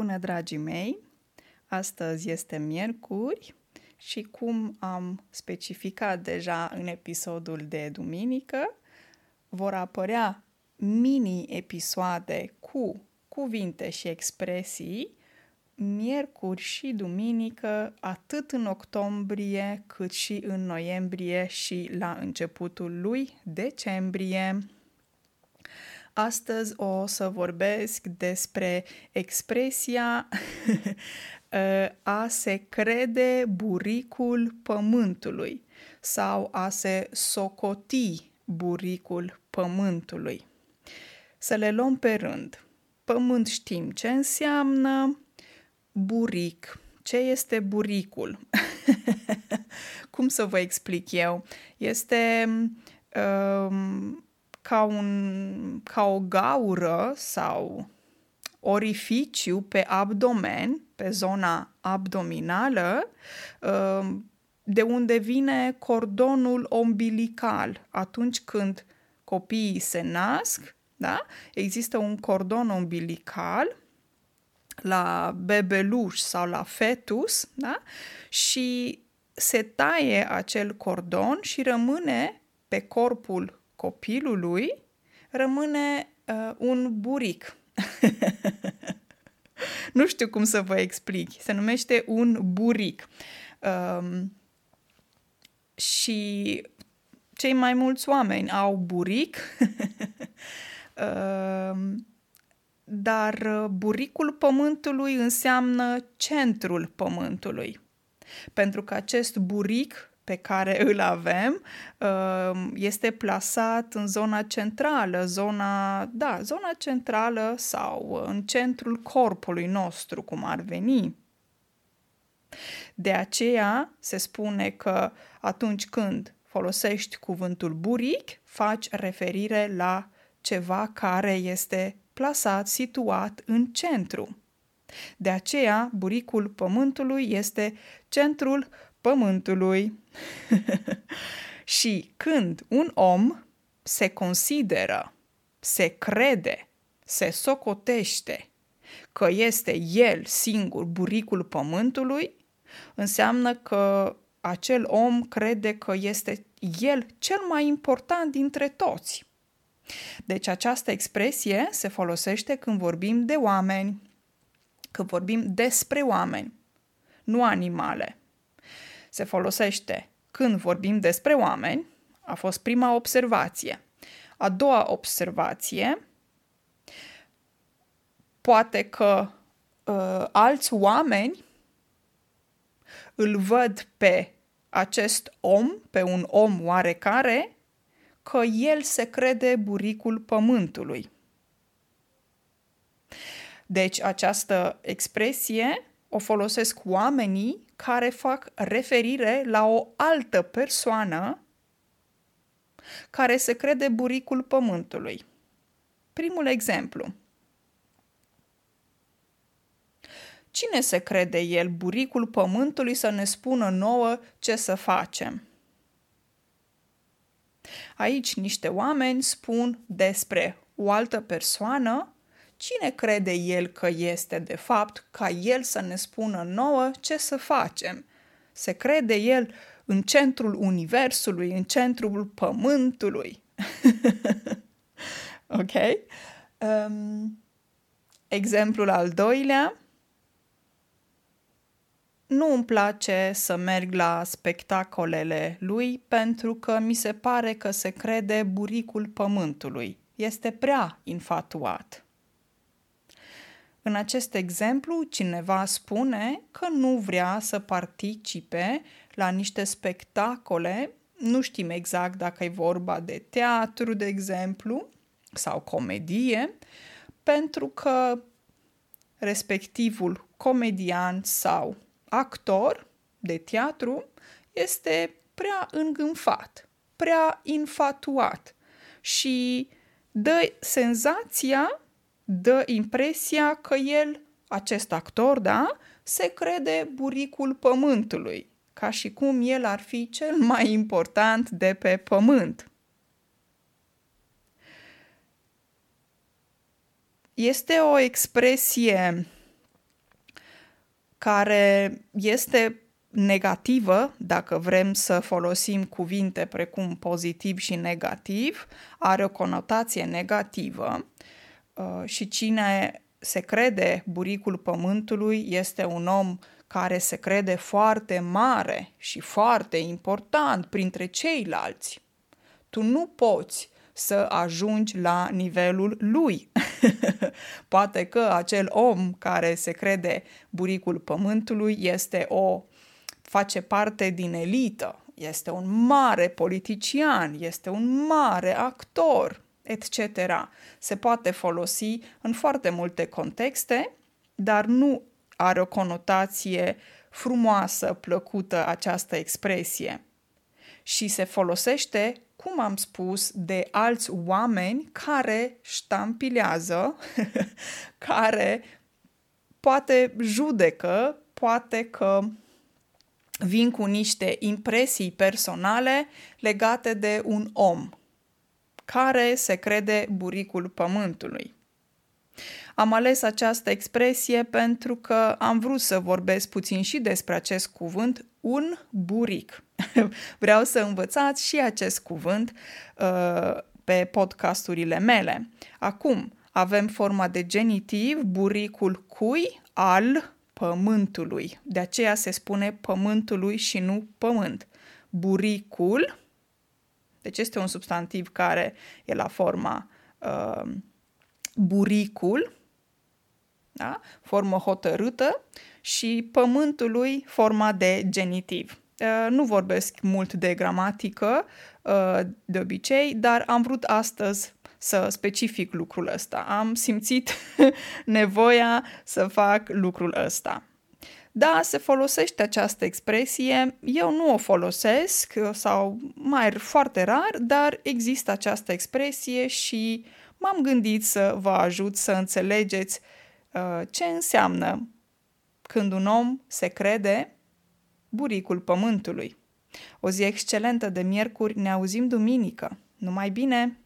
Bună, dragii mei! Astăzi este miercuri și cum am specificat deja în episodul de duminică, vor apărea mini-episoade cu cuvinte și expresii miercuri și duminică, atât în octombrie cât și în noiembrie și la începutul lui decembrie. Astăzi o să vorbesc despre expresia a se crede buricul pământului sau a se socoti buricul pământului. Să le luăm pe rând. Pământ știm ce înseamnă, buric. Ce este buricul? Cum să vă explic eu? Este um, ca, un, ca o gaură sau orificiu pe abdomen, pe zona abdominală, um, de unde vine cordonul ombilical. Atunci când copiii se nasc, da? există un cordon ombilical la bebeluș sau la fetus da? și se taie acel cordon și rămâne pe corpul copilului, rămâne uh, un buric. nu știu cum să vă explic. Se numește un buric. Um, și cei mai mulți oameni au buric, um, dar buricul pământului înseamnă centrul pământului. Pentru că acest buric pe care îl avem um, este plasat în zona centrală, zona, da, zona centrală sau în centrul corpului nostru, cum ar veni. De aceea se spune că atunci când folosești cuvântul buric, faci referire la ceva care este plasat, situat în centru. De aceea, buricul pământului este centrul pământului. și când un om se consideră, se crede, se socotește că este el singur buricul pământului, înseamnă că acel om crede că este el cel mai important dintre toți. Deci această expresie se folosește când vorbim de oameni, când vorbim despre oameni, nu animale se folosește când vorbim despre oameni, a fost prima observație. A doua observație, poate că uh, alți oameni îl văd pe acest om, pe un om oarecare, că el se crede buricul pământului. Deci această expresie o folosesc oamenii care fac referire la o altă persoană care se crede buricul pământului. Primul exemplu. Cine se crede el buricul pământului să ne spună nouă ce să facem? Aici niște oameni spun despre o altă persoană Cine crede el că este de fapt ca el să ne spună nouă ce să facem? Se crede el în centrul universului, în centrul pământului. ok? Um, exemplul al doilea. Nu îmi place să merg la spectacolele lui pentru că mi se pare că se crede buricul pământului. Este prea infatuat. În acest exemplu, cineva spune că nu vrea să participe la niște spectacole, nu știm exact dacă e vorba de teatru, de exemplu, sau comedie, pentru că respectivul comedian sau actor de teatru este prea îngânfat, prea infatuat și dă senzația dă impresia că el, acest actor, da, se crede buricul pământului, ca și cum el ar fi cel mai important de pe pământ. Este o expresie care este negativă, dacă vrem să folosim cuvinte precum pozitiv și negativ, are o conotație negativă uh, și cine se crede buricul pământului este un om care se crede foarte mare și foarte important printre ceilalți. Tu nu poți să ajungi la nivelul lui. Poate că acel om care se crede buricul pământului este o face parte din elită, este un mare politician, este un mare actor, etc. Se poate folosi în foarte multe contexte, dar nu are o conotație frumoasă, plăcută această expresie. Și se folosește, cum am spus, de alți oameni care ștampilează, care poate judecă, poate că vin cu niște impresii personale legate de un om care se crede buricul pământului. Am ales această expresie pentru că am vrut să vorbesc puțin și despre acest cuvânt, un buric. Vreau să învățați și acest cuvânt uh, pe podcasturile mele. Acum, avem forma de genitiv, buricul cui, al, pământului. De aceea se spune pământului și nu pământ. Buricul, deci este un substantiv care e la forma uh, buricul, da? formă hotărâtă, și pământului forma de genitiv. Uh, nu vorbesc mult de gramatică uh, de obicei, dar am vrut astăzi să specific lucrul ăsta. Am simțit nevoia să fac lucrul ăsta. Da, se folosește această expresie, eu nu o folosesc sau mai foarte rar, dar există această expresie și m-am gândit să vă ajut să înțelegeți uh, ce înseamnă când un om se crede buricul pământului. O zi excelentă de miercuri, ne auzim duminică. Numai bine!